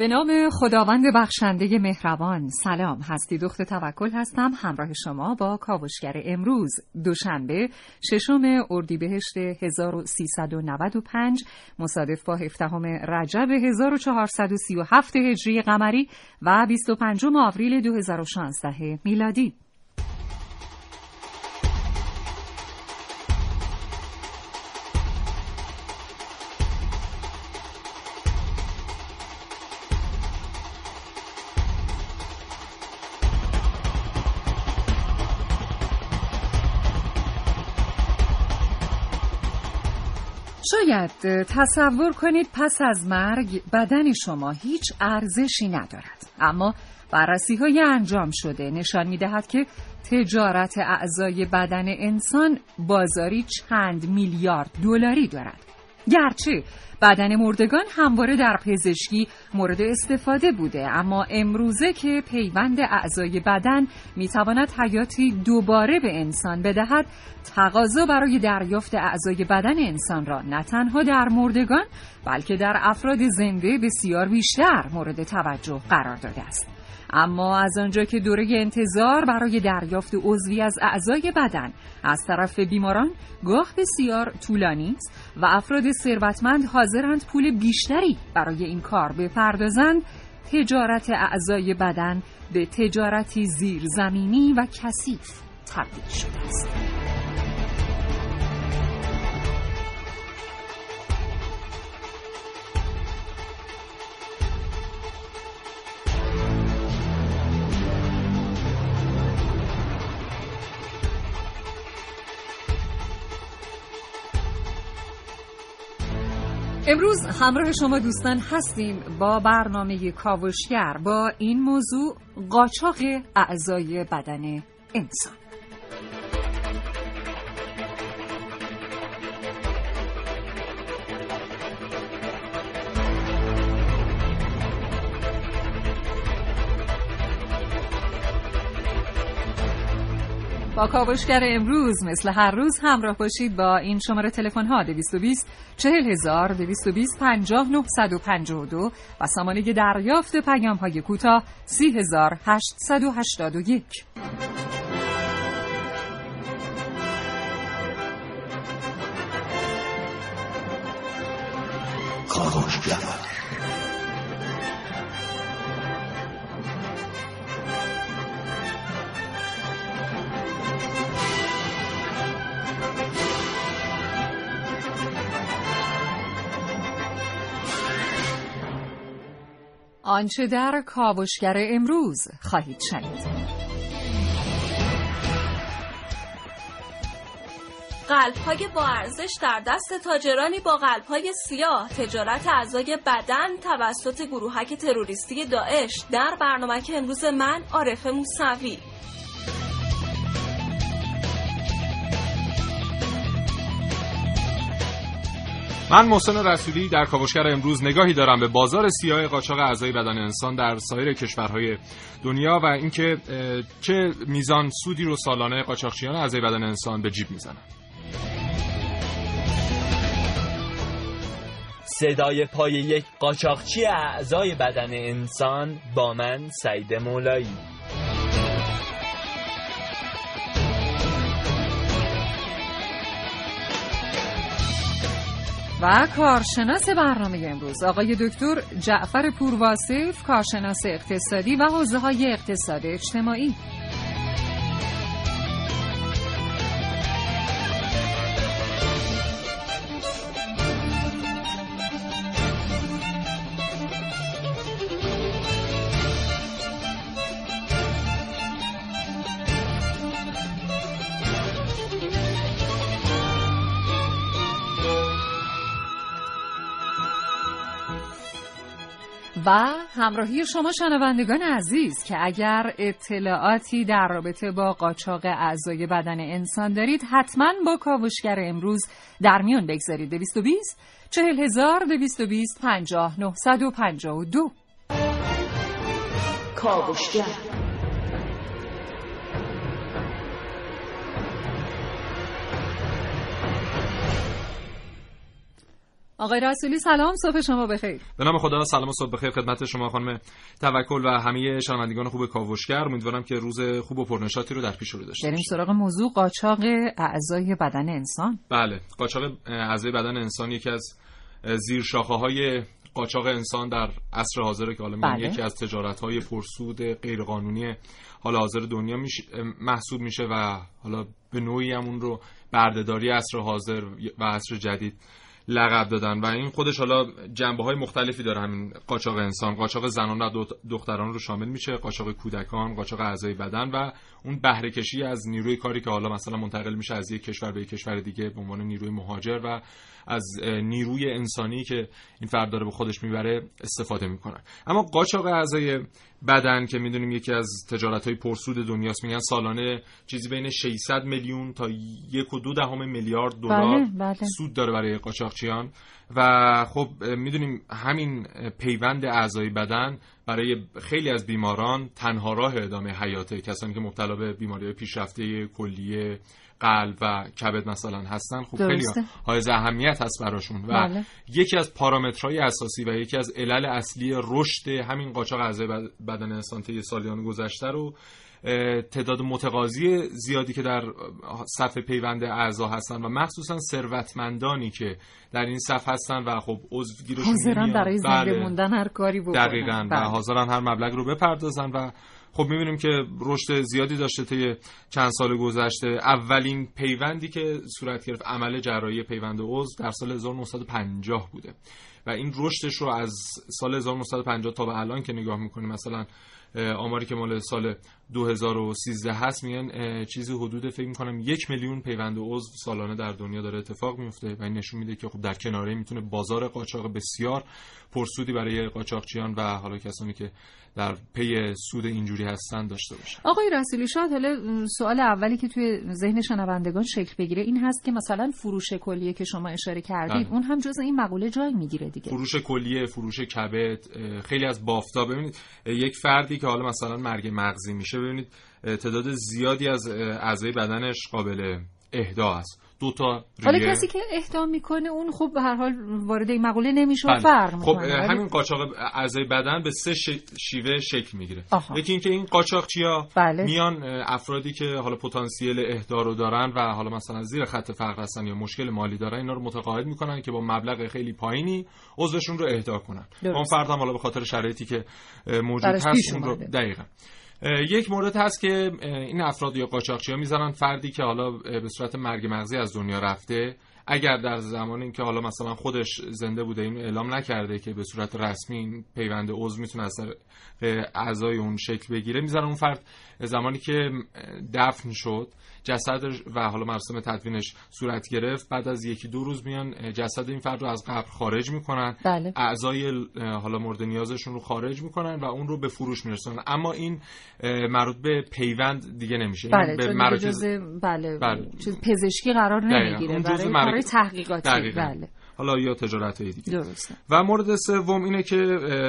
به نام خداوند بخشنده مهربان. سلام. هستی دخت توکل هستم. همراه شما با کاوشگر امروز. دوشنبه ششم اردیبهشت 1395 مصادف با هفدهم رجب 1437 هجری قمری و 25 آوریل 2016 میلادی. شاید تصور کنید پس از مرگ بدن شما هیچ ارزشی ندارد. اما بررسی های انجام شده نشان می دهد که تجارت اعضای بدن انسان بازاری چند میلیارد دلاری دارد. گرچه بدن مردگان همواره در پزشکی مورد استفاده بوده اما امروزه که پیوند اعضای بدن می‌تواند حیاتی دوباره به انسان بدهد تقاضا برای دریافت اعضای بدن انسان را نه تنها در مردگان بلکه در افراد زنده بسیار بیشتر مورد توجه قرار داده است. اما از آنجا که دوره انتظار برای دریافت عضوی از اعضای بدن از طرف بیماران گاه بسیار طولانی است و افراد ثروتمند حاضرند پول بیشتری برای این کار بپردازند. تجارت اعضای بدن به تجارتی زیرزمینی و کثیف تبدیل شده است. امروز همراه شما دوستان هستیم با برنامه کاوشگر با این موضوع قاچاق اعضای بدن انسان. کاوشگر امروز مثل هر روز همراه باشید با این شماره تلفن ها 220 40000 220 50 952 و سامانه دریافت پیام های کوتاه 30881 کاوشگر. آنچه در کاوشگر امروز خواهید شنید. قلب های با ارزش در دست تاجرانی با قلب های سیاه تجارت اعضای بدن توسط گروهک تروریستی داعش. در برنامه امروز من عارف موسوی. من محسن رسولی در کاوشگر امروز نگاهی دارم به بازار سیاه قاچاق اعضای بدن انسان در سایر کشورهای دنیا و اینکه چه میزان سودی رو سالانه قاچاقچیان اعضای بدن انسان به جیب می‌زنن. صدای پای یک قاچاقچی اعضای بدن انسان با من سعید مولایی. و کارشناس برنامه امروز. آقای دکتر جعفر پورواصف کارشناس اقتصادی و حوزه های اقتصاد اجتماعی. همراهی شما شنوندگان عزیز که اگر اطلاعاتی در رابطه با قاچاق اعضای بدن انسان دارید حتما با کاوشگر امروز در میان بگذارید. 220 40 220 50 952 کاوشگر. آقای رسولی سلام صبح شما بخیر. به نام خدا سلام و صبح بخیر خدمت شما خانم توکل و همه شنوندگان خوب کاوشگر. امیدوارم که روز خوب و پرنشاطی رو در پیش رو داشته بریم سراغ موضوع قاچاق اعضای بدن انسان. بله قاچاق اعضای بدن انسان یکی از زیر شاخه های قاچاق انسان در عصر حاضر که حالا بله. یکی از تجارت های پرسود غیرقانونی حال حاضر دنیا محسوب میشه و حالا به نوعی همون رو بردهداری عصر حاضر و عصر جدید. لقب دادن و این خودش حالا جنبه های مختلفی داره. همین قاچاق انسان قاچاق زنان و دختران رو شامل میشه قاچاق کودکان قاچاق اعضای بدن و اون بهره کشی از نیروی کاری که حالا مثلا منتقل میشه از یک کشور به یک کشور دیگه به عنوان نیروی مهاجر و از نیروی انسانی که این فرد داره به خودش می‌بره استفاده می‌کنن اما قاچاق اعضای بدن که می‌دونیم یکی از تجارت های پرسود دنیاست. میگن سالانه چیزی بین 600 میلیون تا یک و دو دهم میلیارد دلار بله، بله. سود داره برای قاچاقچیان. و خب می‌دونیم همین پیوند اعضای بدن برای خیلی از بیماران تنها راه ادامه حیاته. کسانی که مبتلا به بیماری پیشرفته کلیه قلب و کبد مثلا هستن خب خیلی های اهمیت هست براشون و بله. یکی از پارامترهای اساسی و یکی از علل اصلی رشد همین قاچاق اعضای بدن انسان طی سالیان گذشته رو تعداد متقاضی زیادی که در صف پیوند اعضا هستن و مخصوصا ثروتمندانی که در این صف هستن و خب عضوگیرشون حاضرن برای زنده بله. موندن هر کاری بکنن دقیقاً و بله. حاضرن هر مبلغ رو بپردازن و خب می‌بینیم که رشد زیادی داشته طی چند سال گذشته. اولین پیوندی که صورت گرفت عمل جراحی پیوند عضو در سال 1950 بوده و این رشدش رو از سال 1950 تا به الان که نگاه می‌کنیم مثلا آماری که مال سال 2013 هست میگن چیزی حدود فکر می‌کنم یک میلیون پیوند عضو سالانه در دنیا داره اتفاق میفته و این نشون میده که خب در کناره می‌تونه بازار قاچاق بسیار پرسودی برای قاچاقچیان و حالا کسانی که در پی سود اینجوری هستن داشته باشه. آقای رسولی شاید حالا سوال اولی که توی ذهن شنوندگان شکل بگیره این هست که مثلا فروش کلیه که شما اشاره کردید بله. اون هم جز این مقوله جای می‌گیره دیگه. فروش کلیه فروش کبد خیلی از بافتا ببینید یک فردی که حالا مثلا مرگ مغزی میشه ببینید تعداد زیادی از اعضای بدنش قابل اهدا است. دو تا حالا کسی که اهدا می‌کنه اون خب به هر حال وارد این مقوله نمیشه بله. فرق خب همین قاچاق اعضای بدن به سه شیوه شکل می‌گیره. یکی اینکه این قاچاقچیا بله. میان افرادی که حالا پتانسیل اهدا رو دارن و حالا مثلا زیر خط فقر هستن یا مشکل مالی دارن اینا رو متقاعد می‌کنن که با مبلغ خیلی پایینی عضوشون رو اهدا کنن. اون فرد هم حالا به خاطر شرایطی که موجود هست اون رو دقیقاً. یک مورد هست که این افراد یا قاچاقچی ها می‌زنن فردی که حالا به صورت مرگ مغزی از دنیا رفته اگر در زمانی که حالا مثلا خودش زنده بوده این اعلام نکرده که به صورت رسمی این پیوند عضو می‌تونه از اعضای اون شکل بگیره می‌زنن اون فرد زمانی که دفن شد. جسد و حالا مراسم تدوینش صورت گرفت. بعد از یکی دو روز میان جسد این فرد رو از قبر خارج می‌کنن. بله. اعضای حالا مورد نیازشون رو خارج می‌کنن و اون رو به فروش میرسونن. اما این مربوط به پیوند دیگه نمیشه. بله به مراکز بله, بله. پزشکی قرار نمی‌گیره. برای برای تحقیقاتی. بله. حالا یا تجارت های دیگه. درسته. و مورد سوم اینه که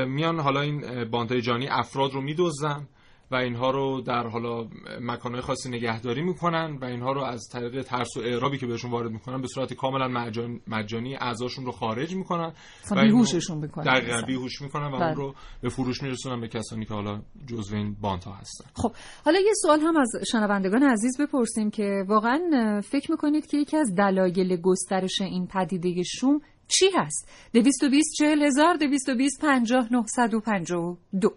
میان حالا این باندهای جانی افراد رو میدوزن و اینها رو در حالا مکانهای خاصی نگهداری می‌کنن و اینها رو از طریق ترس و اعرابی که بهشون وارد می‌کنن به صورت کاملا مجانی اعضاشون رو خارج می‌کنن و بیهوششون می‌کنن. دقیقاً بیهوش می‌کنن و اون بله. رو به فروش میرسونن به کسانی که حالا جزو این باند ها هستن. خب حالا یه سوال هم از شنوندگان عزیز بپرسیم که واقعا فکر می‌کنید که یکی از دلایل گسترش این پدیده شوم چی هست؟ 220 40 هزار 220 50 952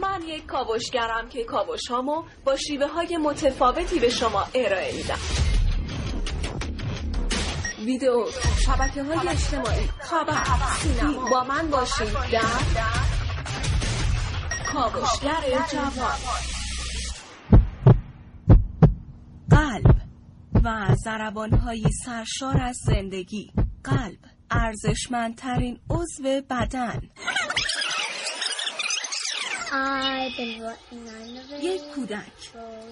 من یک کاوشگرم که کاوش هامو با شیوه های متفاوتی به شما ارائه میدم. ویدیو شبکه های اجتماعی خبر سینما. با من باشید در کاوشگر جوان. قلب و زربانهایی سرشار از زندگی. قلب ارزشمندترین عضو بدن. یک کودک.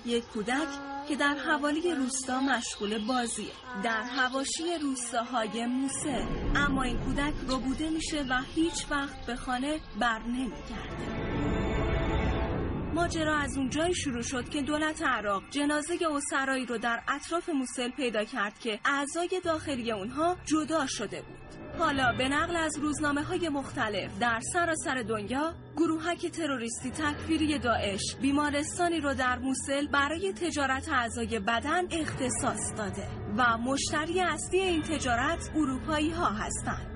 یک کودک که در حوالی روستا مشغول بازیه. در هواشی روستاهای موسه. اما این کودک ربوده میشه و هیچ وقت به خانه بر نمیگرده. ماجرا از اونجایی شروع شد که دولت عراق جنازه اسرایی رو در اطراف موسل پیدا کرد که اعضای داخلی اونها جدا شده بود. حالا به نقل از روزنامه های مختلف در سراسر دنیا گروهک تروریستی تکفیری داعش بیمارستانی رو در موسل برای تجارت اعضای بدن اختصاص داده و مشتری اصلی این تجارت اروپایی ها هستند.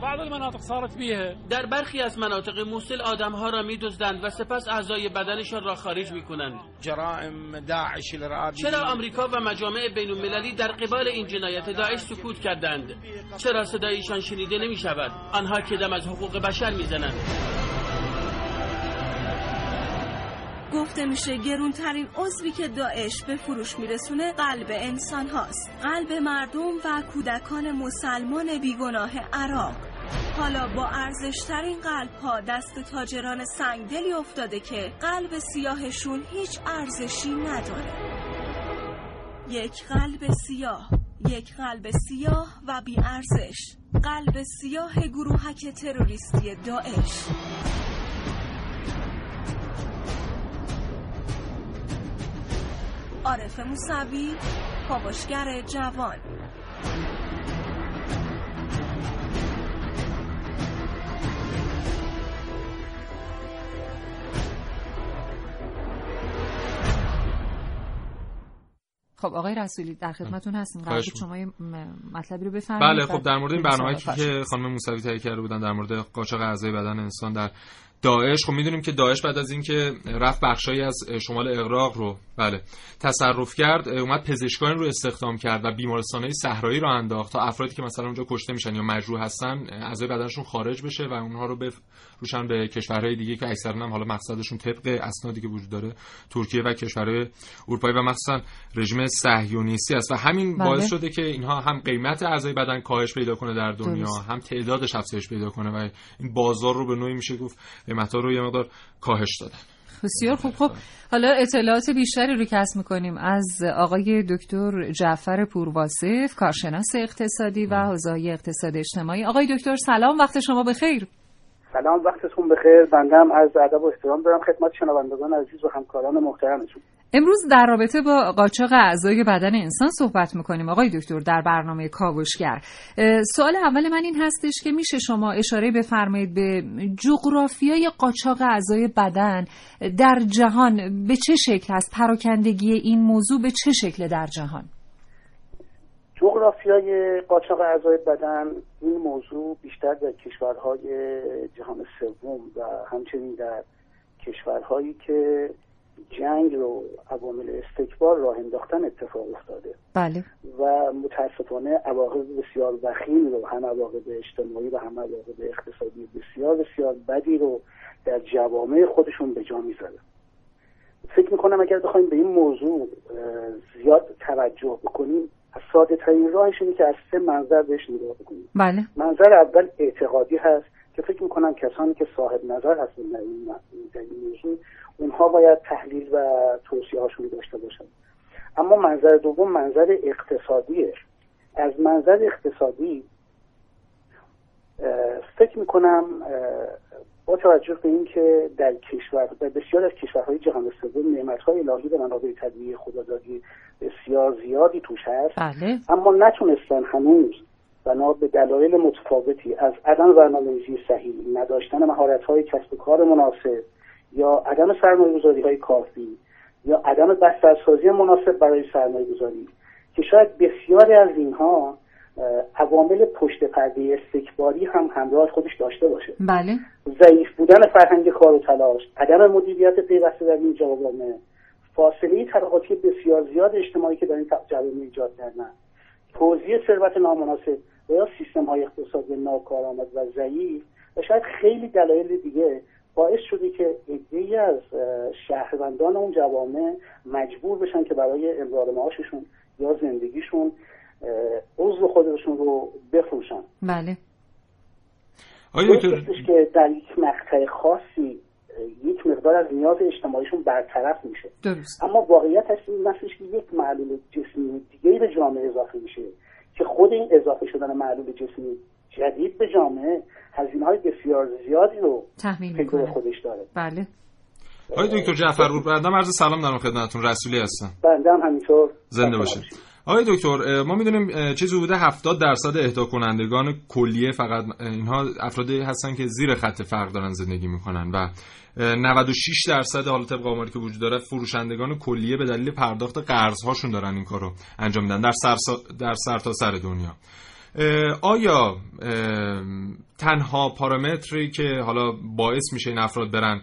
بعض المناطق صارت بيها در برخی از مناطق موسل آدمها را میدزدند و سپس اعضای بدنشان را خارج می‌کنند. جرائم داعش الارهابی چرا آمریکا و مجامع بین المللی در قبال این جنایت داعش سکوت کردند؟ چرا صدایشان شنیده نمی شود آنها که دم از حقوق بشر می‌زنند. گفته میشه گرونترین عضوی که داعش به فروش میرسونه قلب انسان هاست. قلب مردم و کودکان مسلمان بیگناه عراق. حالا با ارزشترین قلب ها دست تاجران سنگدلی افتاده که قلب سیاهشون هیچ ارزشی نداره. یک قلب سیاه یک قلب سیاه و بی ارزش قلب سیاه گروهک تروریستی داعش. عارف موسوی کاوشگر جوان. خب آقای رسولی در خدمتون هستیم. قرار شما یه مطلبی رو بفرمایید. بله خب در مورد این برنامه‌ای که خانم موسوی تهیه کرده بودن در مورد قاچاق اعضای بدن انسان در داعش خب می‌دونیم که داعش بعد از اینکه رفت بخشایی از شمال اغراق رو بله تصرف کرد اومد پزشکان رو استخدام کرد و بیمارستانهای صحرایی رو انداخت تا افرادی که مثلا اونجا کشته میشن یا مجروح هستن اعضای بدنشون خارج بشه و اونها رو بفروشن به کشورهای دیگه که اکثرا هم حالا مقصدشون طبق اسنادی که وجود داره ترکیه و کشورهای اروپایی و مخصوصا رژیم صهیونیستی است. و همین بله. باعث شده که اینها هم قیمت اعضای بدن کاهش پیدا کنه در دنیا هم تعدادش افزایش پیدا کنه و این بازار رو به نوعی میشه گفت قیمتا رو یه مقدار کاهش دادن. بسیار خوب. خب حالا اطلاعات بیشتری رو کسب می‌کنیم از آقای دکتر جعفر پورواصف کارشناس اقتصادی و حوزه اقتصاد اجتماعی. آقای دکتر سلام وقت شما بخیر. سلام وقتتون بخیر. بندم از ادب و احترام دارم. خدمت شنوندگان عزیز و همکاران محترمتون. امروز در رابطه با قاچاق اعضای بدن انسان صحبت می‌کنیم. آقای دکتر در برنامه کاوشگر. سوال اول من این هستش که میشه شما اشاره بفرمایید به جغرافیای قاچاق اعضای بدن در جهان به چه شکل هست پراکندگی این موضوع به چه شکل در جهان؟ جغرافیای قاچاق اعضای بدن این موضوع بیشتر در کشورهای جهان سوم و همچنین در کشورهایی که جنگ رو عوامل استکبار راه انداختن اتفاق افتاده. بله. و متاسفانه عواقب بسیار وخیم رو هم عواقب اجتماعی و هم عواقب اقتصادی بسیار بسیار بدی رو در جوامع خودشون به جا می‌ذاره. فکر می‌کنم اگر بخوایم به این موضوع زیاد توجه بکنیم ساده ترین راهش اینه که از سه منظر بهش نگاه بکنیم. بله. منظر اول اعتقادی هست که فکر می‌کنم کسانی که صاحب نظر هستن در این موضوع اونها باید تحلیل و توصیه هاشون داشته باشن. اما منظر دوم منظر اقتصادیه. از منظر اقتصادی فکر می‌کنم با توجه به اینکه در کشور در بسیار از کشورهای جهان سوم نعمتهای الهی به منابع طبیعی خدادادی بسیار زیادی توش هست بله. اما نتونستن هنوز بنا به دلایل متفاوتی از عدم برنامه‌ریزی صحیح نداشتن مهارت‌های کسب و کار مناسب یا عدم سرمایه گذاری های کافی یا عدم بسترسازی مناسب برای سرمایه گذاری که شاید بسیاری از اینها عوامل پشت پرده استکباری هم همراه خودش داشته باشه. بله. ضعیف بودن فرهنگ کار و تلاش عدم مدیریت پیوسته در این جوامع فاصله طبقاتی بسیار زیاد اجتماعی که در این جوامع ایجاد کردن توزیع ثروت نامناسب و یا سیستم های اقتصادی ناکارآمد و ضعیف و شاید خیلی دلایل دیگه باعث شده که عدهای از شهروندان اون جوامع مجبور بشن که برای امرار معاششون یا زندگیشون عضو خودشون رو بفروشن. بله. آیا که در یک مقطع خاصی یک مقدار از نیاز اجتماعیشون برطرف میشه. درست. اما واقعیت هست این نفسش که یک معلول جسمی دیگه به جامعه اضافه میشه که خود این اضافه شدن معلول جسمی جدید به جامعه هزینه های بسیار زیادی رو تحمیل می‌کنه. خودش داره. بله. آقای دکتر جعفر بنده عرض سلام دارم خدمتتون رسولی هستم. بنده هم همینطور. زنده باشید. آقای دکتر ما می‌دونیم چیزی بوده 70 درصد اهدا کنندگان کلیه فقط اینها افرادی هستن که زیر خط فقر دارن زندگی می‌کنن و 96 درصد حالا طبق آماری که وجود داره فروشندگان کلیه به دلیل پرداخت قرض هاشون دارن این کارو انجام میدن در سر در سرتاسر سر دنیا. آیا تنها پارامتری که حالا باعث میشه این افراد برن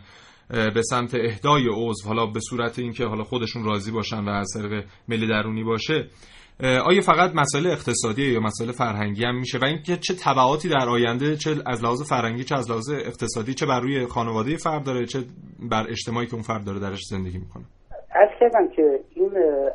به سمت اهدای عضو حالا به صورت اینکه حالا خودشون راضی باشن و از طریق ملی درونی باشه. آیا فقط مسائل اقتصادی یا مسائل فرهنگی هم میشه؟ و اینکه چه تبعاتی در آینده چه از لحاظ فرهنگی چه از لحاظ اقتصادی چه بر روی خانواده فرد داره چه بر اجتماعی که اون فرد داره درش زندگی می‌کنه؟ از کردم که این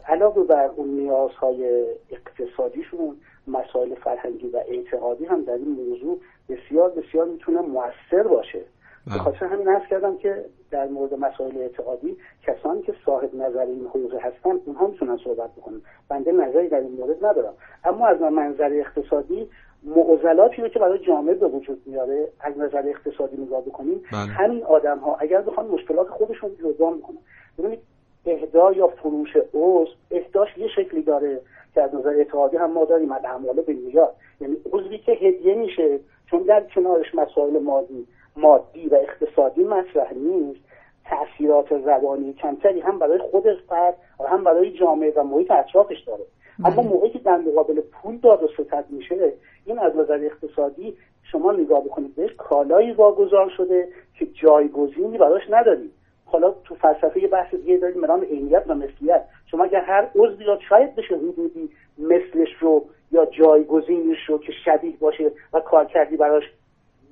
علاوه بر اون نیازهای اقتصادیشون مسائل فرهنگی و اعتقادی هم در این موضوع بسیار بسیار می‌تونه موثر باشه. به خاطر همین عرض کردم که در مورد مسائل اعتقادی کسانی که صاحب نظر این حوزه هستن اونها می‌تونن صحبت بکنن. بنده نظری در این مورد ندارم. اما از منظر اقتصادی معضلاتی رو که برای جامعه به وجود میاره از نظر اقتصادی نگاه بکنیم بله. همین آدم ها اگر بخوان مشکلات خودشون رو جبران می‌کنن ببینید اهدا یا فروش عضو اهداش یه شکلی داره که از نظر اعتقادی هم ما داریم از اعمال به یعنی عضوی که هدیه میشه چون در کنارش مسائل مادی مادی و اقتصادی مطرح نیست. تاثیرات روانی کمتری هم برای خود فرد و هم برای جامعه و محیط اطرافش داره. اما بله. موقعی که در مقابل پول داد و ستد میشه این از نظر اقتصادی شما نگاه بکنید بهش کالایی واگذار شده که جایگزینی براش نداریم. حالا تو فلسفه یه بحث دیگه داریم مرام عینیت و مثلیت. شما اگر هر عضوی یا شاید بشه حدودی مثلش رو یا جایگزینش رو که شبیه باشه و کار کردی براش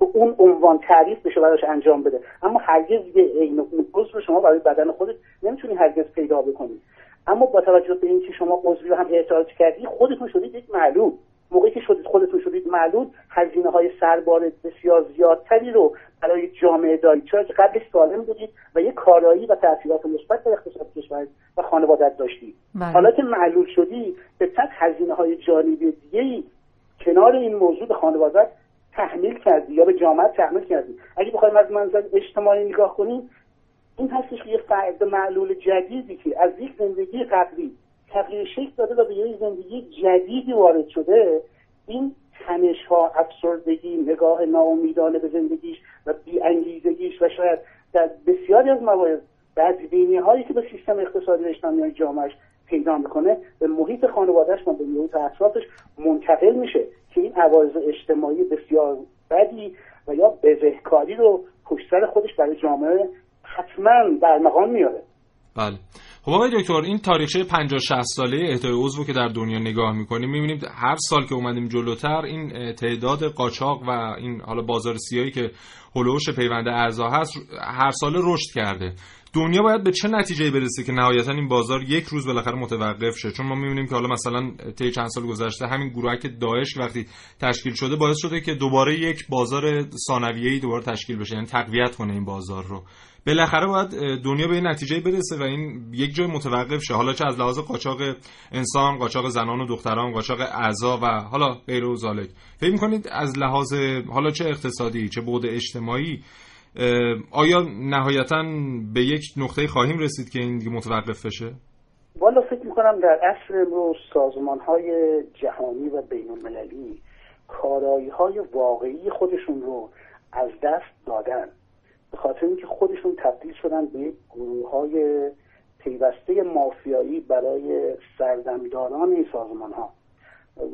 به اون عنوان تعریف بشه براش انجام بده. اما هرگز یه عین اون رو شما برای بدن خودت نمی‌تونی هرگز پیدا بکنی. اما با توجه به اینکه شما عضوی رو هم احتراج کردی خودتون شدید یک معلوم موقعی که شدید خودتون شدید معلول هزینه های سربار بسیار زیادتری رو برای جامعه دارید. چرا که قبلش سالم بودید و یک کارایی و تاثیرات مثبت در اقتصاد کشور و خانوادت داشتی بله. حالا که معلول شدی به تک هزینه های جانبی دیگه کنار این موضوع به خانوادت تحمیل کردی یا به جامعه تحمیل کردی. اگه بخوایم از منظر اجتماعی نگاه کنیم این هستش که یه فرد معلول جدیدی که از یک زندگی قبلی تغییر شکل داده و به یه زندگی جدیدی وارد شده این تنش ها افسردگی نگاه ناامیدانه به زندگیش و بیانگیزگیش و شاید در بسیاری از موارد بدبینی هایی که به سیستم اقتصادی اجتماعی جامعش پیدا می‌کنه به محیط خانوادهش و به محیط اطرافش منتقل میشه. که این عوارض اجتماعی بسیار بدی و یا بزهکاری رو پشت سر خودش برای جامعه حتما مقام میاره. بله. خب آقای دکتر این تاریخچه 50 60 ساله اهدای عضو که در دنیا نگاه می‌کنیم می‌بینیم هر سال که اومدیم جلوتر این تعداد قاچاق و این حالا بازار سیاهی که هلوش پیوند اعضا هست هر سال رشد کرده. دنیا باید به چه نتیجه برسه که نهایتا این بازار یک روز بالاخره متوقف شه؟ چون ما می‌بینیم که حالا مثلا طی چند سال گذشته همین گروهک داعش وقتی تشکیل شده باعث شده که دوباره یک بازار ثانویه‌ای دوباره تشکیل بشه یعنی تقویت کنه این بازار رو. بالاخره باید دنیا به این نتیجه برسه و این یک جای متوقف شه. حالا چه از لحاظ قاچاق انسان قاچاق زنان و دختران قاچاق اعضا و حالا غیر و ذالک. فکر می‌کنید از لحاظ حالا چه اقتصادی چه بعد اجتماعی آیا نهایتا به یک نقطه خواهیم رسید که این دیگه متوقف بشه؟ والا فکر می‌کنم در عصر امروز سازمان های جهانی و بین المللی کارایی های واقعی خودشون رو از دست دادن. به خاطر اینکه خودشون تبدیل شدن به یک گروه های پیوسته مافیایی برای سردمداران این سازمان ها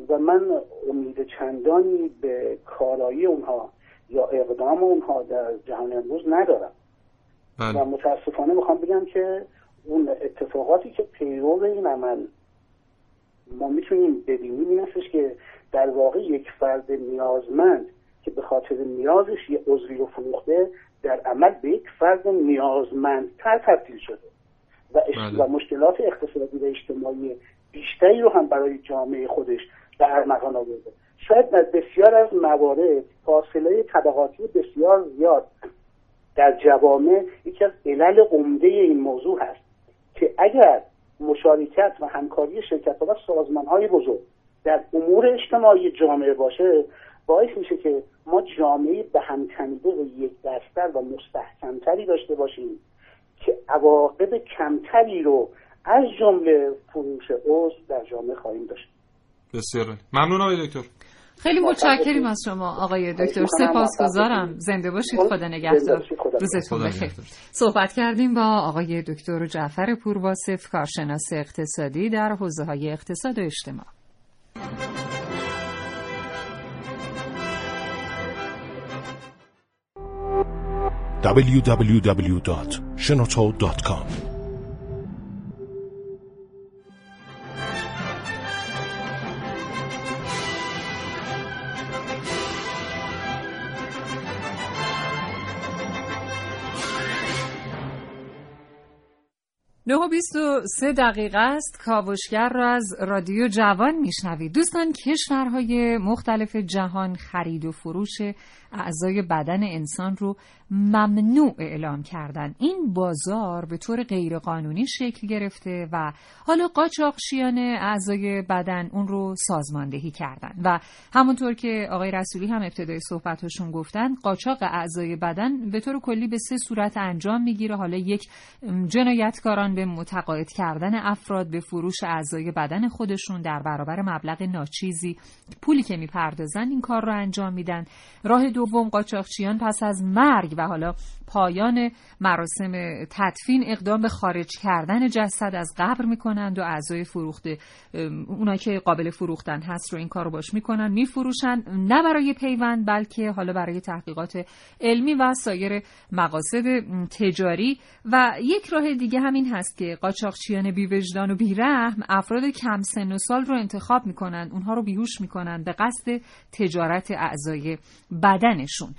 و من امید چندانی به کارایی اونها یا اقدام اونها در جهان امروز ندارم بله. و متاسفانه می‌خوام بگم که اون اتفاقاتی که پیرو این عمل ما می‌تونیم ببینیم این که در واقع یک فرد نیازمند که به خاطر نیازش یه عضوی رو فروخته در عمل به یک فرد نیازمندتر تبدیل شده و, بله. و مشکلات اقتصادی و اجتماعی بیشتری رو هم برای جامعه خودش در ارمغان آورده شاید در بسیار از موارد فاصله طبقاتی بسیار زیاد در جوامع یکی از علل عمده این موضوع هست که اگر مشارکت و همکاری شرکت و سازمان های بزرگ در امور اجتماعی جامعه باشه باعث میشه که ما جامعه به هم تنیده و یک دستر و مستحکمتری داشته باشیم که عواقب کمتری رو از جمله فروش عضو در جامعه خواهیم داشت. بسیار ممنون آقای دکتر. خیلی متشکریم از شما آقای دکتر. سپاسگزارم. زنده باشید خدا نگهدار. روزتون بخیر. صحبت کردیم با آقای دکتر جعفر پورواسف کارشناس اقتصادی در حوزه های اقتصاد و اجتماع. www.shenoto.com نه و بیست و سه دقیقه است. کاوشگر را از رادیو جوان میشنوید. دوستان کشورهای مختلف جهان خرید و فروش اعضای بدن انسان رو ممنوع اعلام کردن. این بازار به طور غیرقانونی شکل گرفته و حالا قاچاقچیان اعضای بدن اون رو سازماندهی کردن. و همونطور که آقای رسولی هم ابتدای صحبتشون گفتن قاچاق اعضای بدن به طور کلی به سه صورت انجام می‌گیره. حالا یک جنایتکاران به متقاعد کردن افراد به فروش اعضای بدن خودشون در برابر مبلغ ناچیزی پولی که می‌پردازن این کار رو انجام میدن. راه دوم قاچاقچیان پس از مرگ و حالا پایان مراسم تدفین اقدام به خارج کردن جسد از قبر می‌کنند و اعضای فروخته اونایی که قابل فروختن هست رو این کار باش می‌کنن میفروشن نه برای پیوند بلکه حالا برای تحقیقات علمی و سایر مقاصد تجاری. و یک راه دیگه همین هست که قاچاقچیان بیوجدان و بیرحم افراد کم سن و سال رو انتخاب می‌کنن اونها رو بیهوش می‌کنن به قصد تجارت اعضای بدنشون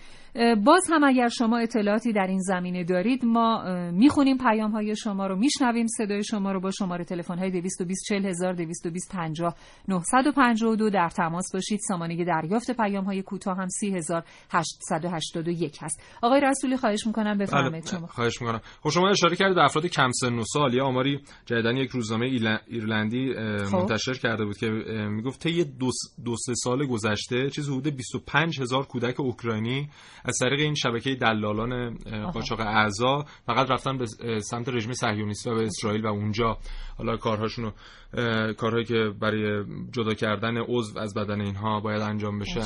باز هم اگر شما اطلاعاتی در این زمینه دارید ما می‌خونیم پیام های شما رو میشنویم صدای شما رو با شماره تلفن های 220 40000 220 50 952 در تماس باشید. سامانه دریافت پیام های کوتاه هم 30881 هست آقای رسولی خواهش می‌کنم بفرمایید بله، شما. خواهش می‌کنم. خب شما اشاره کردید افراد کم سن و سال. یا آماری جدیدن یک روزنامه ایرلندی خب. منتشر کرده بود که می‌گفت طی دو, دو سه سال گذشته چیز حدود 25 هزار کودک اوکراینی از طریق این شبکه دلالان قاچاق اعضا فقط رفتن به سمت رژیم صهیونیستی و به اسرائیل و اونجا. حالا کارهاشون کارهایی که برای جدا کردن عضو از بدن اینها باید انجام بشه.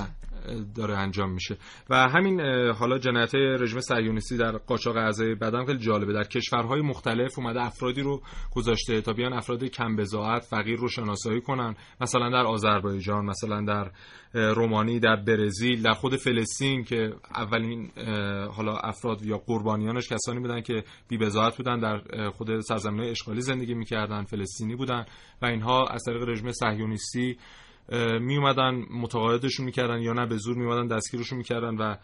داره انجام میشه. و همین حالا جنایت رژیم صهیونیستی در قاچاق اعضای بدن خیلی جالبه. در کشورهای مختلف اومده افرادی رو گذاشته تا بیان افراد کم بضاعت فقیر رو شناسایی کنن. مثلا در آذربایجان مثلا در رومانی در برزیل در خود فلسطین که اولین حالا افراد یا قربانیانش کسانی بودن که بی بضاعت بودن در خود سرزمین اشغالی زندگی می‌کردن فلسطینی بودن. و اینها از طریق رژیم صهیونیستی می اومدن متقاعدشون می‌کردن یا نه به زور می اومدن دستگیرشون می‌کردن و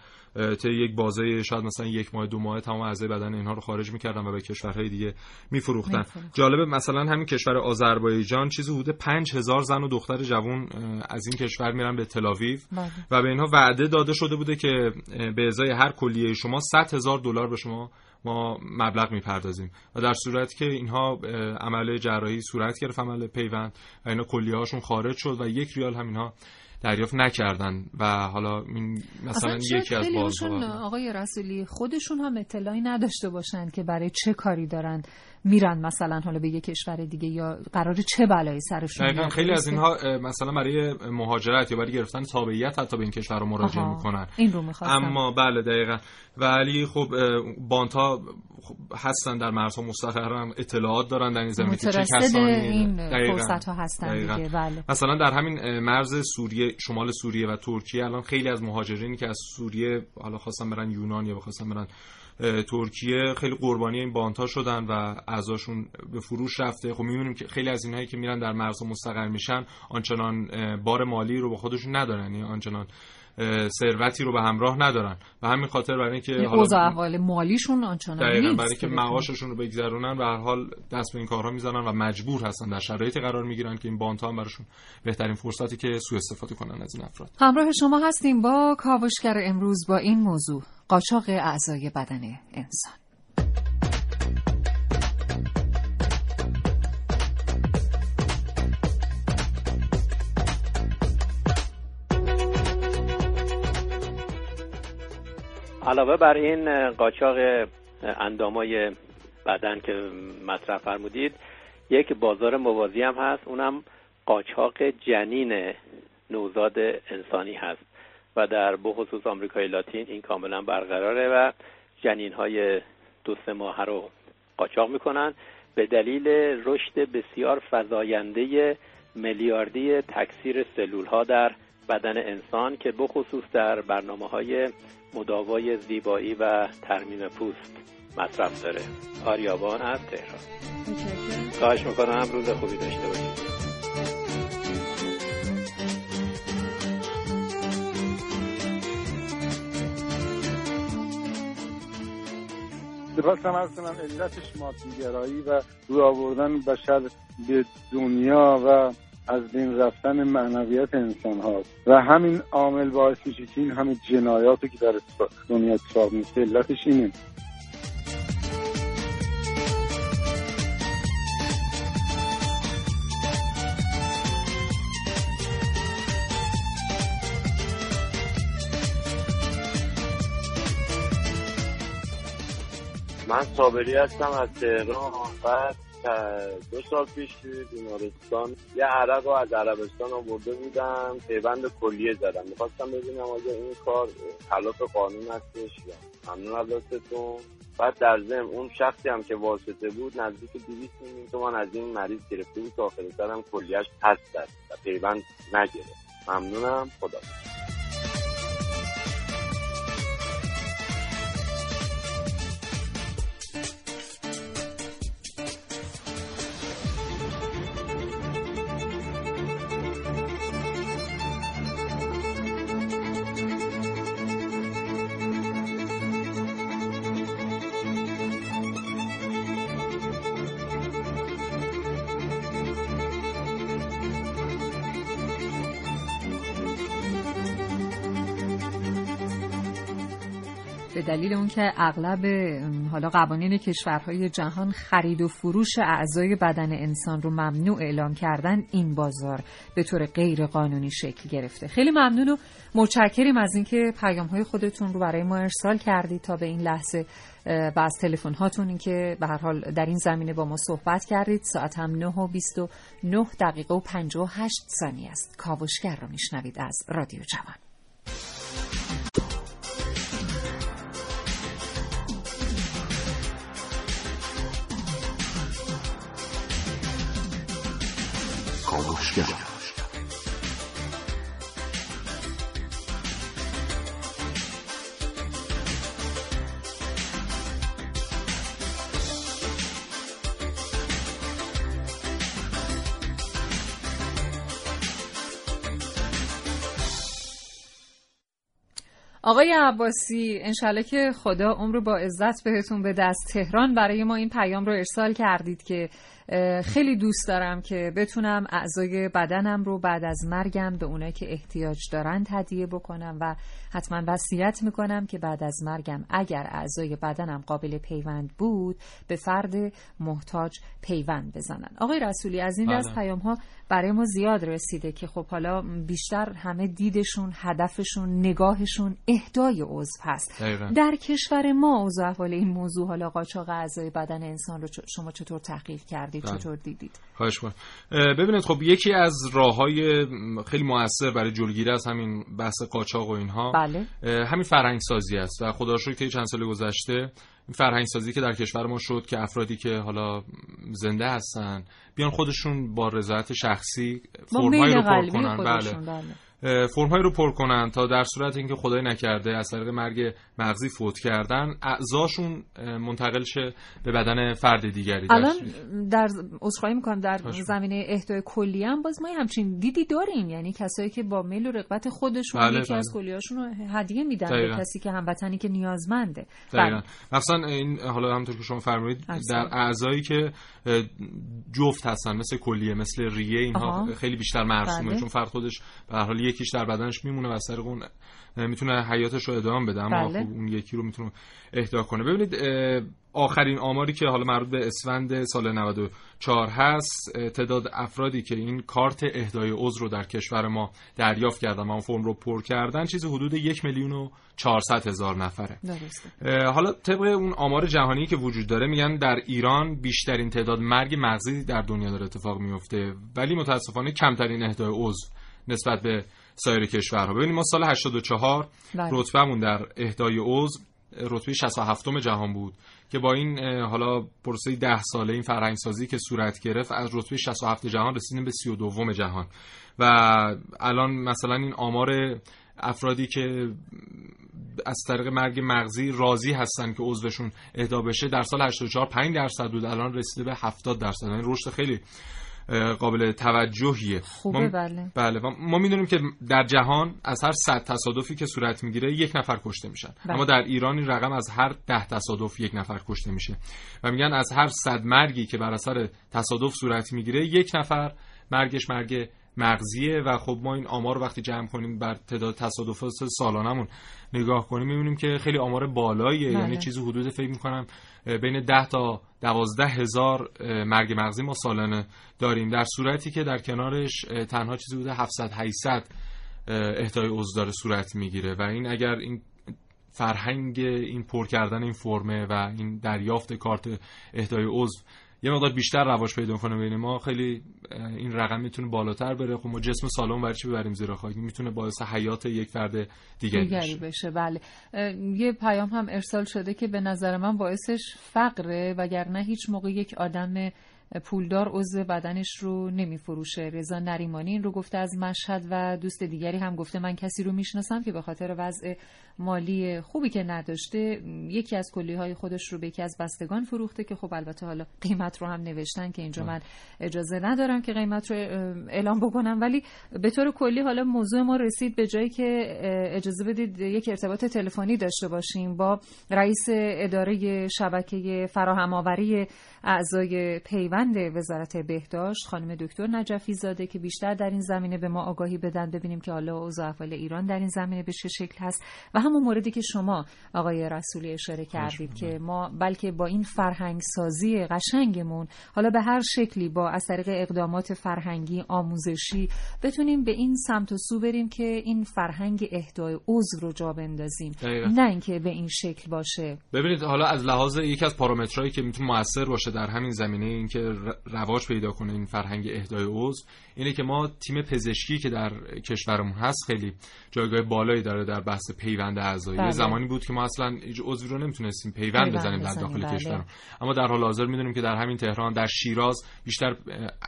طی یک بازه شاید مثلا یک ماه دو ماه تمام اعضای بدن اینها رو خارج می‌کردن و به کشورهای دیگه میفروختن. جالبه مثلا همین کشور آذربایجان چیزی حدود 5000 زن و دختر جوان از این کشور میرن به تلاویو و به اینها وعده داده شده بوده که به ازای هر کلیه شما 100 هزار دلار به شما ما مبلغ می‌پردازیم. و در صورت که اینها عمل جراحی صورت گرفت عمل پیوند و اینا کلیه هاشون خارج شد و یک ریال هم اینها دریافت نکردن. و حالا این مثلا یکی از بازها آقای رسولی خودشون هم اطلاعی نداشته باشن که برای چه کاری دارن. میرن مثلا حالا به یک کشور دیگه یا قرار چه بلایی سرشون دقیقا خیلی از اینها مثلا برای مهاجرت یا برای گرفتن تابعیت حتی به این کشور رو مراجعه می‌کنن. این رو می‌خواستم. اما بله دقیقا. ولی خب بانت ها هستن در مرزها مستقرن اطلاعات دارن در این زمینه که چه کسانی این فرصت ها هستن دیگه. بله. مثلا در همین مرز سوریه شمال سوریه و ترکیه الان خیلی از مهاجرینی که از سوریه حالا خواستن برن یونان یا خواستن برن ترکیه خیلی قربانی این بانتا شدن و اعضاشون به فروش رفته. خب می‌بینیم که خیلی از اینهایی که میرن در مرزها مستقر میشن آنچنان بار مالی رو با خودشون ندارن. یعنی آنچنان ثروتی رو به همراه ندارن. و همین خاطر برای اینکه اوضاع احوال مالیشون آنچنانی نیست برای اینکه معاششون رو بگذرونن و هر حال دست به این کارها می‌زنن و مجبور هستن در شرایطی قرار می‌گیرن که این بانت هم براشون بهترین فرصتی که سوء استفاده کنن از این افراد. همراه شما هستیم با کاوشگر امروز با این موضوع. قاچاق اعضای بدن انسان. علاوه بر این قاچاق اندامای بدن که مطرح فرمودید یک بازار موازی هم هست. اونم قاچاق جنین نوزاد انسانی هست و در بخصوص آمریکای لاتین این کاملا برقراره و جنین های دو سه ماه رو قاچاق می‌کنن. به دلیل رشد بسیار فزاینده میلیاردی تکثیر سلول ها در بدن انسان که بخصوص در برنامه های مداوای زیبایی و ترمیم پوست مصرف داره. آریابان از تهران. خواهش می‌کنم روز خوبی داشته باشید. سپاس هم از کنم علتش مادیگرایی و رو آوردن بشر به دنیا و از بین رفتن معنویت انسان هاست. و همین عامل باعث میشه که این همه جنایاتی که در دنیا اتفاق میفته علتش اینه. من صابری هستم از تهران بعد دو سال پیش بیمارستان یه عرق رو از عربستان آورده بودم پیوند کلیه زدم. می‌خواستم ببینم آیا این کار خلاف قانون هستش یا ممنون از بعد در ضمن اون شخصی هم که واسطه بود نزدیک 200 میلیون تومان از این مریض گرفته بود که آخر سرم کلیهش پس داد و پیوند نگرفت. ممنونم. خدا دلیل اون که اغلب حالا قوانین کشورهای جهان خرید و فروش اعضای بدن انسان رو ممنوع اعلام کردن این بازار به طور غیر قانونی شکل گرفته. خیلی ممنون و متشکریم از اینکه پیام های خودتون رو برای ما ارسال کردید تا به این لحظه و از تلفن هاتون این که به هر حال در این زمینه با ما صحبت کردید. ساعت هم 9 و 29 دقیقه و 58 ثانیه است. کاوشگر رو میشنوید از رادیو جوان. کاوشگر آقای عباسی انشالله که خدا عمر با عزت بهتون به دست تهران. برای ما این پیام رو ارسال کردید که خیلی دوست دارم که بتونم اعضای بدنم رو بعد از مرگم به اونایی که احتیاج دارن هدیه بکنم و حتما وصیت می‌کنم که بعد از مرگم اگر اعضای بدنم قابل پیوند بود به فرد محتاج پیوند بزنن. آقای رسولی از این دست بله. پیام ها برای ما زیاد رسیده که خب حالا بیشتر همه دیدشون هدفشون نگاهشون اهدای عضو هست. در کشور ما اوضاع احوال این موضوع حالا قاچاق اعضای بدن انسان رو شما چطور تحقیق کردید؟ بله. چطور دیدید خواهش ببینید خب یکی از راه های خیلی موثر برای جلوگیری از همین بحث قاچاق و اینها بله. همین فرهنگ سازی است و خدا که چند سال گذشته این فرهنگ سازی که در کشور ما شد که افرادی که حالا زنده هستن بیان خودشون با رضایت شخصی فرمایی رو پر کنن بله. بله. فرمهایی رو پر کنن تا در صورت اینکه خدای نکرده از طریق مرگ مغزی فوت کردن اعضاشون منتقل شه به بدن فرد دیگری. الان در عذرخواهی می‌کنم در زمینه اهدای کلی هم باز ما همچین دیدی داریم. یعنی کسایی که با میل و رغبت خودشون بله یکی بله. از کلیاشون رو هدیه میدن به کسی که هموطنی که نیازمنده. بله. مثلا این حالا همونطور که شما فرمایید در اعضایی که جفت هستن مثل کلیه مثل ریه اینها خیلی بیشتر مرسومه. بله. چون فرد خودش به هر حال یکیش در بدنش میمونه و سر اون می‌تونه حیاتش رو ادامه بده اما بله. خب اون یکی رو می‌تونه اهدا کنه. ببینید آخرین آماری که حالا مربوط به اسفند سال 94 هست تعداد افرادی که این کارت اهدای عضو رو در کشور ما دریافت کردن و اون فرم رو پر کردن چیزی حدود یک میلیون و 400 هزار نفره. حالا طبق اون آمار جهانی که وجود داره میگن در ایران بیشترین تعداد مرگ مغزی در دنیا داره اتفاق میفته ولی متاسفانه کمترین اهدای عضو نسبت به سایر کشورها. ببینیم ما سال 84 بله. رتبهمون در اهدای عضو رتبه 67 جهان بود که با این حالا پروسه 10 ساله این فرهنگ سازی که صورت گرفت از رتبه 67 جهان رسیدیم به 32 جهان. و الان مثلا این آمار افرادی که از طریق مرگ مغزی راضی هستن که عضوشون اهدا بشه در سال 84 5 درصد بود الان رسیده به 70 درصد. یعنی رشد خیلی قابل توجهیه. خوبه ما بله. بله ما می‌دونیم که در جهان از هر صد تصادفی که صورت می‌گیره یک نفر کشته میشن. بله. اما در ایران این رقم از هر ده تصادف یک نفر کشته میشه. و میگن از هر صد مرگی که بر اثر تصادف صورت می‌گیره یک نفر مرگش مرگ مغزیه و خب ما این آمار رو وقتی جمع کنیم بر تعداد تصادفات سالانمون نگاه کنیم می‌بینیم که خیلی آمار بالاییه. بله. یعنی چیزی حدود فکر می‌کنم بین 10 تا 12 هزار مرگ مغزی ما سالانه داریم. در صورتی که در کنارش تنها چیزی بوده 700 800 اهدای عضو داره صورت می‌گیره. و این اگر این فرهنگ این پر کردن این فرمه و این دریافت کارت اهدای عضو یه مقدار بیشتر رواج پیدا کنه بین ما. خیلی این رقم می‌تونه بالاتر بره. خب ما جسم سالم برای چی ببریم زیر خاک؟ می‌تونه باعث حیات یک فرد دیگری, دیگری بشه. بشه. بله. یه پیام هم ارسال شده که به نظر من باعثش فقره وگرنه هیچ موقع یک آدم پولدار عضو بدنش رو نمیفروشه. رضا نریمانی این رو گفته از مشهد و دوست دیگری هم گفته من کسی رو می‌شناسم که به خاطر وضع مالی خوبی که نداشته یکی از کلی های خودش رو به یکی از بستگان فروخته که خب البته حالا قیمت رو هم نوشتن که اینجا من اجازه ندارم که قیمت رو اعلام بکنم. ولی به طور کلی حالا موضوع ما رسید به جایی که اجازه بدید یک ارتباط تلفنی داشته باشیم با رئیس اداره شبکه فراهم آوری اعضای پیوند. وزارت بهداشت خانم دکتر نجفی زاده که بیشتر در این زمینه به ما آگاهی بدن ببینیم که حالا اوضاع احوال ایران در این زمینه به چه شکل هست. و همون موردی که شما آقای رسولی اشاره کردید که ما بلکه با این فرهنگ سازی قشنگمون حالا به هر شکلی با از طریق اقدامات فرهنگی آموزشی بتونیم به این سمت و سو بریم که این فرهنگ اهدای عضو رو جا بندازیم. نه اینکه به این شکل باشه. ببینید حالا از لحاظ یکی از پارامترهایی که می‌تونه موثر باشه در همین زمینه اینکه رواج پیدا کنه این فرهنگ اهدای عضو اینه که ما تیم پزشکی که در کشورمون هست خیلی جایگاه بالایی داره در بحث پیوند اعضایی بله. زمانی بود که ما اصلا هیچ عضوی رو نمی‌تونستیم پیوند, بزنیم در داخل بله. کشور اما در حال حاضر می‌دونیم که در همین تهران در شیراز بیشتر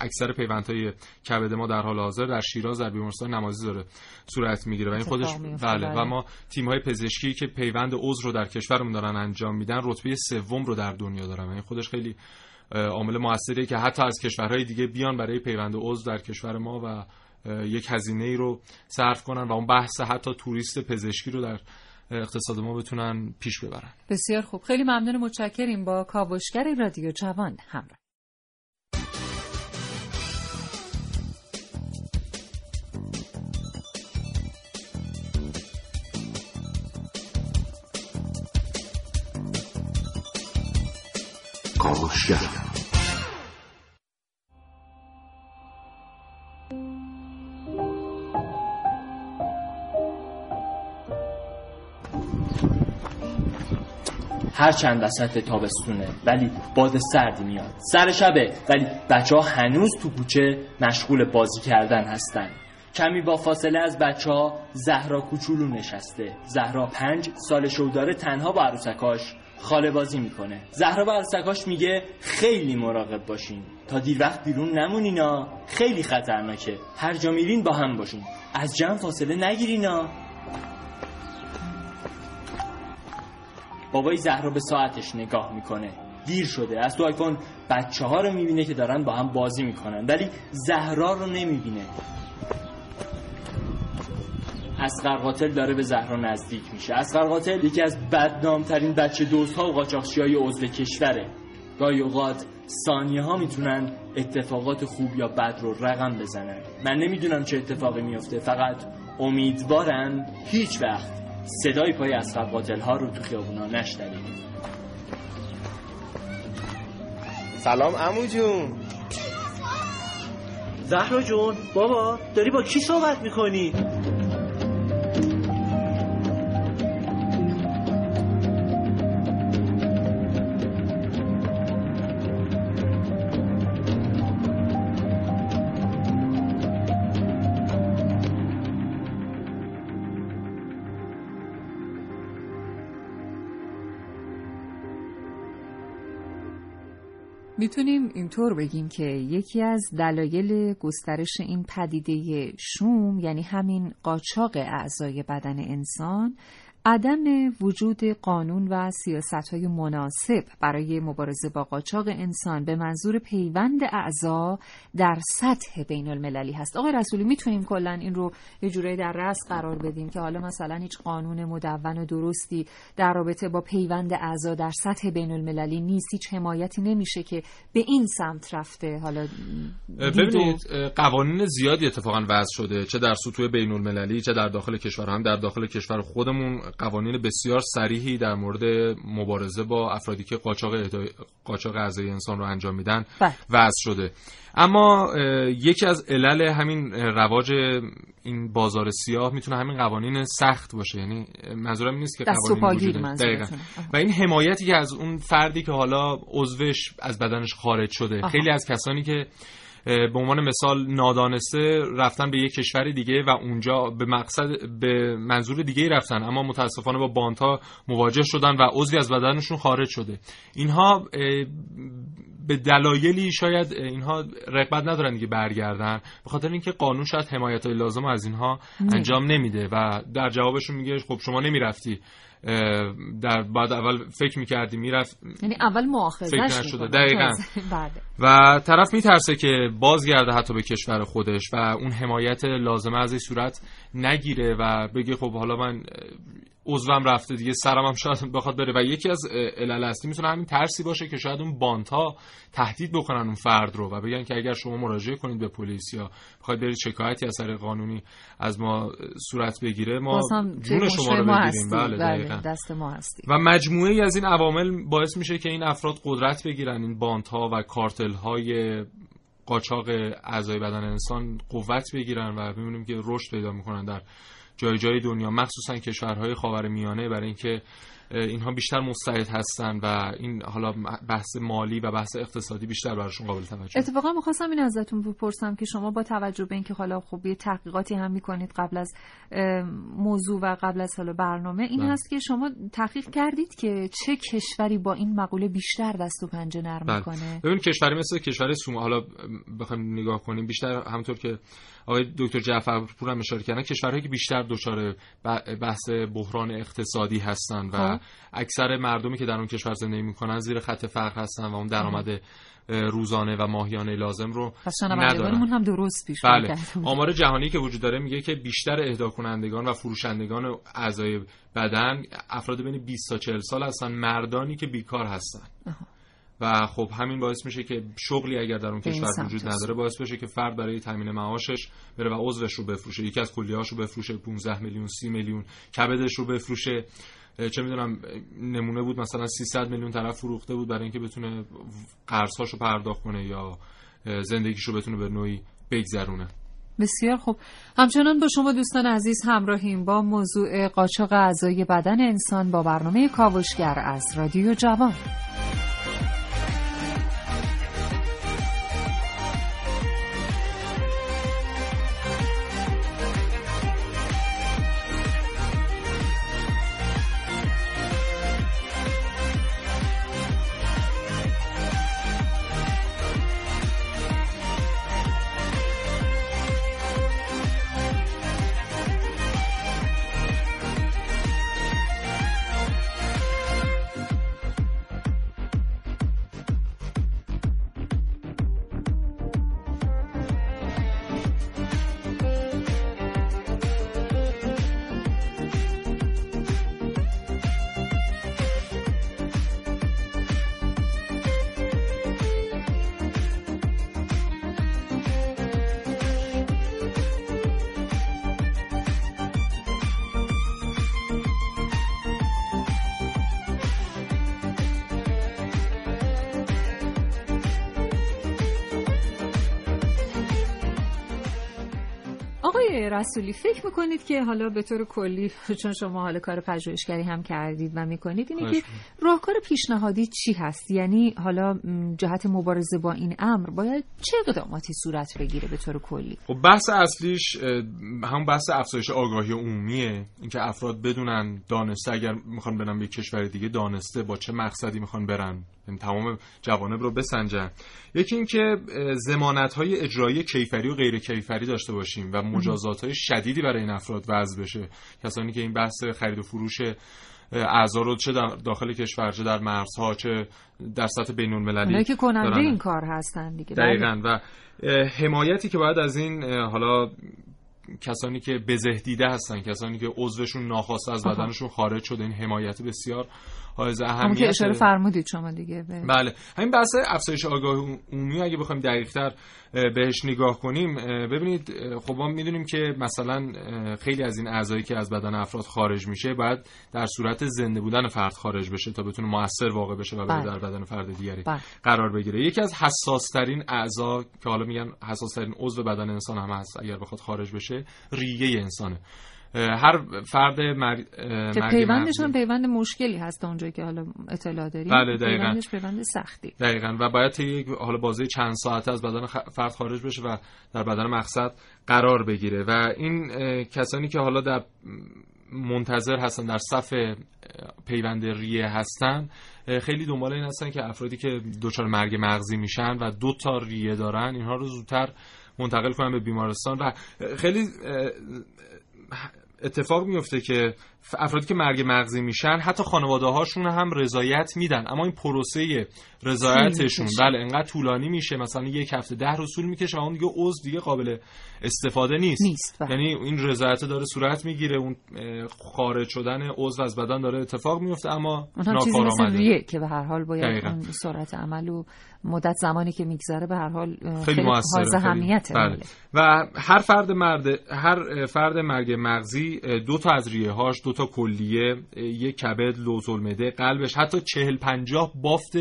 اکثر پیوندهای کبد ما در حال حاضر در شیراز در بیمارستان نمازی داره صورت می‌گیره و این خودش بله و بله. ما تیم های پزشکی که پیوند عضو رو در کشورمون دارن انجام میدن رتبه سوم رو در دنیا دارن این خودش خیلی عامل موثریه که حتی از کشورهای دیگه بیان برای پیوند عضو در کشور ما و یک هزینه ای رو صرف کنن و اون بحث حتی توریست پزشکی رو در اقتصاد ما بتونن پیش ببرن. بسیار خوب. خیلی ممنون متشکریم با کاوشگر رادیو جوان همراه. کاوشگر هر چند وسط تابستونه ولی باد سردی میاد. سر شبه ولی بچه ها هنوز تو کوچه مشغول بازی کردن هستن. کمی با فاصله از بچه ها زهرا کوچولو نشسته. زهرا پنج سال شو داره تنها با عروسکاش خاله بازی می‌کنه. زهرا با عروسکاش میگه خیلی مراقب باشین. تا دیر وقت بیرون نمونینا. خیلی خطرناکه. هر جا میرین با هم باشین. از جمع فاصله نگیرینا. بابای زهرا به ساعتش نگاه می‌کنه. دیر شده. از تو آیفون بچه ها رو می‌بینه که دارن با هم بازی می‌کنن. ولی زهرا رو نمی‌بینه. اسقر قاتل داره به زهرا نزدیک میشه. اسقر قاتل یکی از بدنامترین بچه دوست ها و قاچاقچی های عضو کشوره. گاهی اوقات ثانیه ها می‌تونن اتفاقات خوب یا بد رو رقم بزنن. من نمی‌دونم چه اتفاقی میفته فقط امیدوارم هیچ وقت صدای پای اسقر قاتل ها رو تو خیابونا نشنویم سلام امو جون. زهرا جون بابا داری با کی صحبت می‌کنی؟ می‌تونیم اینطور بگیم که یکی از دلایل گسترش این پدیده شوم یعنی همین قاچاق اعضای بدن انسان عدم وجود قانون و سیاست های مناسب برای مبارزه با قاچاق انسان به منظور پیوند اعضا در سطح بین المللی هست. آقای رسولی می‌تونیم کلا این رو یه جورایی در رأس قرار بدیم که حالا مثلا هیچ قانون مدون و درستی در رابطه با پیوند اعضا در سطح بین المللی نیست هیچ حمایتی نمیشه که به این سمت رفته. حالا ببینید قوانین زیادی اتفاقا وضع شده چه در سطوح بین المللی چه در داخل کشور. هم در داخل کشور خودمون قوانین بسیار صریحی در مورد مبارزه با افرادی که قاچاق قاچاق اعضای انسان رو انجام میدن بله. وضع شده. اما یکی از علل همین رواج این بازار سیاه می‌تونه همین قوانین سخت باشه. یعنی منظورم نیست که قوانین دقیقا. و این حمایتی که از اون فردی که حالا عضوش از بدنش خارج شده. آها. خیلی از کسانی که به عنوان مثال نادانسته رفتن به یک کشور دیگه و اونجا به مقصد به منظور دیگه رفتن اما متاسفانه با بانتا مواجه شدن و عضوی از بدنشون خارج شده. اینها به دلایلی شاید اینها رغبت ندارن دیگه برگردن. به خاطر اینکه قانون شاید حمایت لازم از اینها انجام نمیده و در جوابشون میگه خب شما نمی‌رفتی. در بعد اول فکر می‌کردی می‌رفت. یعنی اول مؤاخذش نشده. دقیقا. بله. و طرف میترسه که بازگرده حتی به کشور خودش و اون حمایت لازمه از این صورت نگیره و بگه خب حالا من عضوم رفته دیگه سرم هم شاید بخواد بره. و یکی از علل اصلی می‌تونه همین ترسی باشه که شاید اون بانتا تهدید بکنن اون فرد رو و بگن که اگر شما مراجعه کنید به پلیس یا بخواید برید شکایتی از طریق قانونی از ما صورت بگیره ما جون شما رو بگیریم. بله, بله دست ما هستیم. و مجموعه ای از این عوامل باعث میشه که این افراد قدرت بگیرن این بانتا و کارتل های قاچاق اعضای بدن انسان قوت بگیرن و می‌بینیم که رشد پیدا می‌کنن در جای جای دنیا مخصوصا کشورهای خاورمیانه برای اینکه اینها بیشتر مستعد هستن و این حالا بحث مالی و بحث اقتصادی بیشتر براشون قابل توجه اتفاقا می‌خواستم این ازتون بپرسم که شما با توجه به اینکه حالا خب یه تحقیقاتی هم می‌کنید قبل از موضوع و قبل از حالا برنامه این هست که شما تحقیق کردید که چه کشوری با این مقوله بیشتر دست و پنجه نرم می‌کنه؟ ببین کشوری مثل کشور سوما حالا بخوایم نگاه کنیم بیشتر همونطور که آقای دکتر جعفرپور هم اشاره کردن کشورهایی که بیشتر دچار بحث بحران اقتصادی هستن و اکثر مردمی که در اون کشور زندگی می‌کنن زیر خط فقر هستن و اون درآمد روزانه و ماهیانه لازم رو ندارن. هم درست پیش بله. آمار جهانی که وجود داره میگه که بیشتر اهدا کنندگان و فروشندگان اعضای بدن افراد بین 20 تا 40 سال هستن مردانی که بیکار هستن. و خب همین باعث میشه که شغلی اگر در اون کشور وجود نداره باعث بشه که فرد برای تامین معاشش بره و عضوش رو بفروشه یکی از کلیه‌هاش رو بفروشه 15 میلیون 30 میلیون کبدش رو بفروشه. چه می‌دونم نمونه بود مثلا 300 میلیون طرف فروخته بود برای اینکه بتونه قرضهاشو پرداخت کنه یا زندگیشو بتونه به نوعی بگذرونه. بسیار خوب. همچنان با شما دوستان عزیز همراهیم با موضوع قاچاق اعضای بدن انسان با برنامه کاوشگر از رادیو جوان. رسولی فکر می‌کنید که حالا به طور کلی چون شما حال کار پژوهشگری هم کردید و می‌کنید اینه که راهکار پیشنهادی چی هست؟ یعنی حالا جهت مبارزه با این امر باید چه اقداماتی صورت بگیره به طور کلی؟ خب بحث اصلیش هم بحث افزایش آگاهی عمومیه. اینکه افراد بدونن دانسته اگر می‌خوان برن به کشور دیگه دانسته با چه مقصدی می‌خوان برن؟ یعنی تمام جوانب رو بسنجن. یکی اینکه ضمانت های اجرایی کیفری و غیر کیفری داشته باشیم و مجازات های شدیدی برای این افراد وضع بشه. کسانی که این بحث خرید و فروش اعضا رو چه در داخل کشور چه در مرزها چه در سطح بین المللی که کننده این کار هستن دیگه. دقیقا. و حمایتی که باید از این حالا کسانی که بزهدیده هستن کسانی که عضوشون ناخواسته از بدنشون خارج شده این حمایت بسیار حائز اهمیت که اشاره فرمودید شما دیگه. به... بله. همین بحث افزایش آگاهی عمومی اگه بخوایم دقیقتر بهش نگاه کنیم ببینید خب ما می‌دونیم که مثلا خیلی از این اعضایی که از بدن افراد خارج میشه باید در صورت زنده بودن فرد خارج بشه تا بتونه موثر واقع بشه و بله. در بدن فرد دیگری بله. قرار بگیره. یکی از حساس ترین اعضا که حالا میگن حساس ترین عضو بدن انسان هم هست اگر بخواد خارج بشه ریه انسانه. هر فرد مر... که پیوندش هم پیوند مشکلی هست اونجایی که حالا اطلاع داریم بله دقیقاً. پیوندش پیوند سختی. دقیقاً. و باید یک حالا بازه چند ساعته از بدن فرد خارج بشه و در بدن مقصد قرار بگیره. و این کسانی که حالا در منتظر هستن در صف پیوند ریه هستن خیلی دنبال این هستن که افرادی که دچار مرگ مغزی میشن و دو تا ریه دارن اینها رو زودتر منتقل کنن به بیمارستان و خیلی اتفاق میفته که افرادی که مرگ مغزی میشن حتی خانواده هاشون هم رضایت میدن. اما این پروسه رضایتشون بله انقدر طولانی میشه مثلا یک هفته ده رسول می‌کشه و اون دیگه عضو دیگه قابل استفاده نیست, نیست بله. یعنی این رضایت داره صورت می‌گیره اون خارج شدن عضو از بدن داره اتفاق میفته اما ناکارآمده. که به هر حال باید اون سرعت عمل و مدت زمانی که میگذره به هر حال خیلی, خیلی اهمیته. بله. و هر فرد مرد هر فرد مرگ مغزی دو تا از ریه هاش دو تا کلیه یک کبد لوز المعده قلبش حتی چهل پنجاه بافت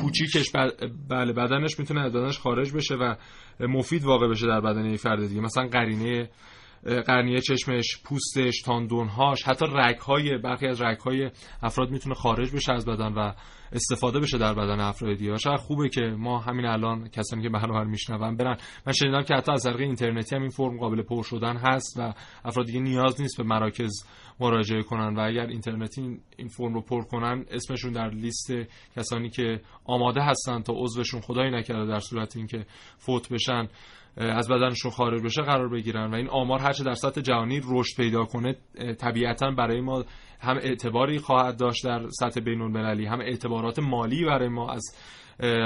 کوچیکش بله بدنش می‌تونه از بدنش خارج بشه و مفید واقع بشه در بدن یک فرد دیگه. مثلا قرینه قرنیه چشمش پوستش تاندونهاش حتی رگهای برخی از رگهای افراد می‌تونه خارج بشه از بدن و استفاده بشه در بدن افراد دیگه شاید خوبه که ما همین الان کسانی که برنامه میشنون برن. من شنیدم که حتی از طریق اینترنتی هم این فرم قابل پر شدن هست و افراد دیگه نیاز نیست به مراکز مراجعه کنن و اگر اینترنتی این فرم رو پر کنن اسمشون در لیست کسانی که آماده هستن تا عضوشون خدایی نکرده در صورت اینکه فوت بشن. از بدنشون خارج بشه قرار بگیرن. و این آمار هرچه در سطح جهانی رشد پیدا کنه طبیعتا برای ما هم اعتباری خواهد داشت در سطح بین المللی هم اعتبارات مالی برای ما از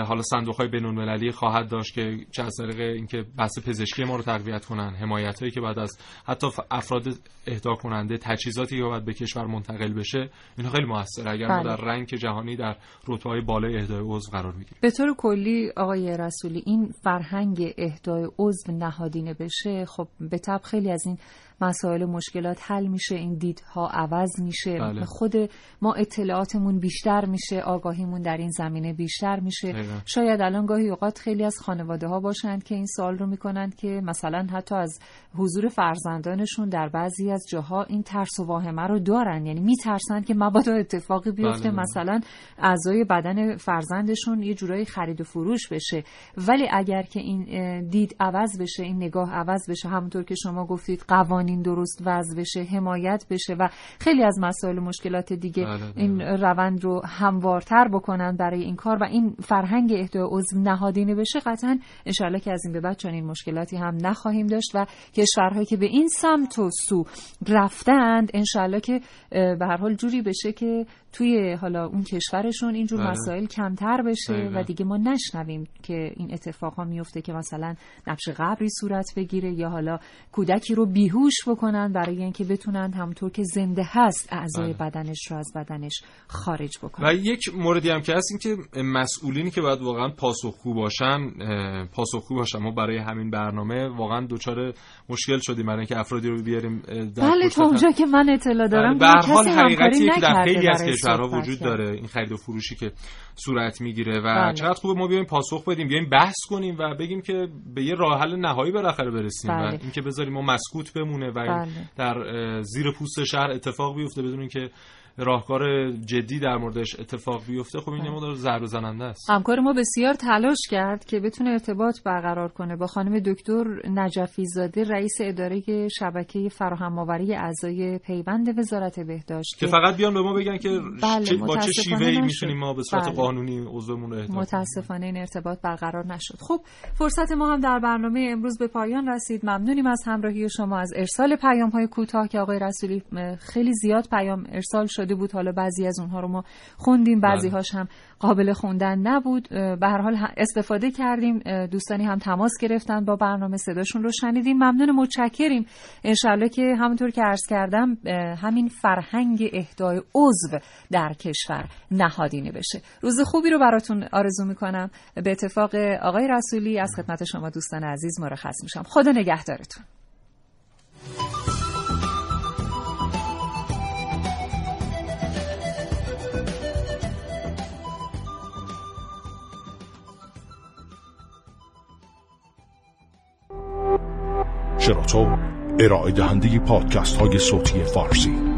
حالا صندوق های بین المللی خواهد داشت که چه از طریق اینکه بحث پزشکی ما رو تقویت کنن حمایت هایی که بعد از حتی افراد اهدا کننده تجهیزاتی که باید به کشور منتقل بشه اینها خیلی موثره اگر ما بله. در رنگ جهانی در رتبه های بالای اهدای عضو قرار بگیریم به طور کلی آقای رسولی این فرهنگ اهدای عضو نهادینه بشه خب به طب خیلی از این مسائل و مشکلات حل میشه این دیدها عوض میشه بله. خود ما اطلاعاتمون بیشتر میشه آگاهیمون در این زمینه بیشتر میشه دقیقا. شاید الان گاهی اوقات خیلی از خانواده ها باشند که این سوال رو می‌کنند که مثلا حتی از حضور فرزندانشون در بعضی از جاها این ترس و واهمه رو دارن یعنی میترسند که مبادا اتفاقی بیفته بله. مثلا اعضای بدن فرزندشون یه جورایی خرید و فروش بشه ولی اگر که این دید عوض بشه این نگاه عوض بشه همونطور که شما گفتید قوانین درست وضع بشه حمایت بشه و خیلی از مسائل و مشکلات دیگه بله، بله. این روند رو هموارتر بکنن برای این کار و این فرهنگ اهدای عضو نهادینه بشه قطعا انشالله که از این به بعد چنین مشکلاتی هم نخواهیم داشت و کشورهایی که به این سمت و سو رفتند انشالله که به هر حال جوری بشه که توی حالا اون کشورشون اینجور بله. مسائل کمتر بشه دقیقا. و دیگه ما نشنویم که این اتفاق ها میفته که مثلا نقش قبری صورت بگیره یا حالا کودکی رو بیهوش بکنن برای اینکه بتونن همونطور که زنده هست اعضای بله. بدنش رو از بدنش خارج بکنن و یک موردی هم که هست این که مسئولینی که باید واقعا پاسخگو باشن پاسخگو باشن ما برای همین برنامه واقعا دچار مشکل شدیم برای اینکه افرادی رو بیاریم در بله تا اونجا که من اطلاع دارم بله، به هر حال همکاری که در خیلی از کشورها وجود داره این خرید و فروشی که صورت می‌گیره و بله. چقدر خوبه ما بیایم پاسخ بدیم بیایم بحث کنیم و بگیم که به یه راه حل نهایی بالاخره برسیم و بله. اینکه بذاریم ما مسکوت بمونه و بله. در زیر پوست شهر اتفاق بیفته بدون اینکه راهکار جدی در موردش اتفاق بیفته خب این یه مقدار ضرر زننده است همکار ما بسیار تلاش کرد که بتونه ارتباط برقرار کنه با خانم دکتر نجفی زاده رئیس اداره شبکه فراهم آوری اعضای پیوند وزارت بهداشت که فقط بیان به ما بگن که بله، با چه شیوهی. می‌تونیم ما به صورت بله. قانونی عضومون رو. متاسفانه این ارتباط برقرار نشد خب فرصت ما هم در برنامه امروز به پایان رسید ممنونیم از همراهی شما از ارسال پیام های کوتاه که آقای رسولی خیلی زیاد پیام ارسال شده بود. حالا بعضی از اونها رو ما خوندیم بعضی هاش هم قابل خوندن نبود. به هر حال استفاده کردیم. دوستانی هم تماس گرفتن با برنامه صداشون رو شنیدیم. ممنون متشکریم. انشالله که همونطور که عرض کردم همین فرهنگ اهدای عضو در کشور نهادینه بشه. روز خوبی رو براتون آرزو می‌کنم. به اتفاق آقای رسولی از خدمت شما دوستان عزیز مرخص میشم. خدا نگهدارتون. شراطو ارائه دهنده پادکست های صوتی فارسی.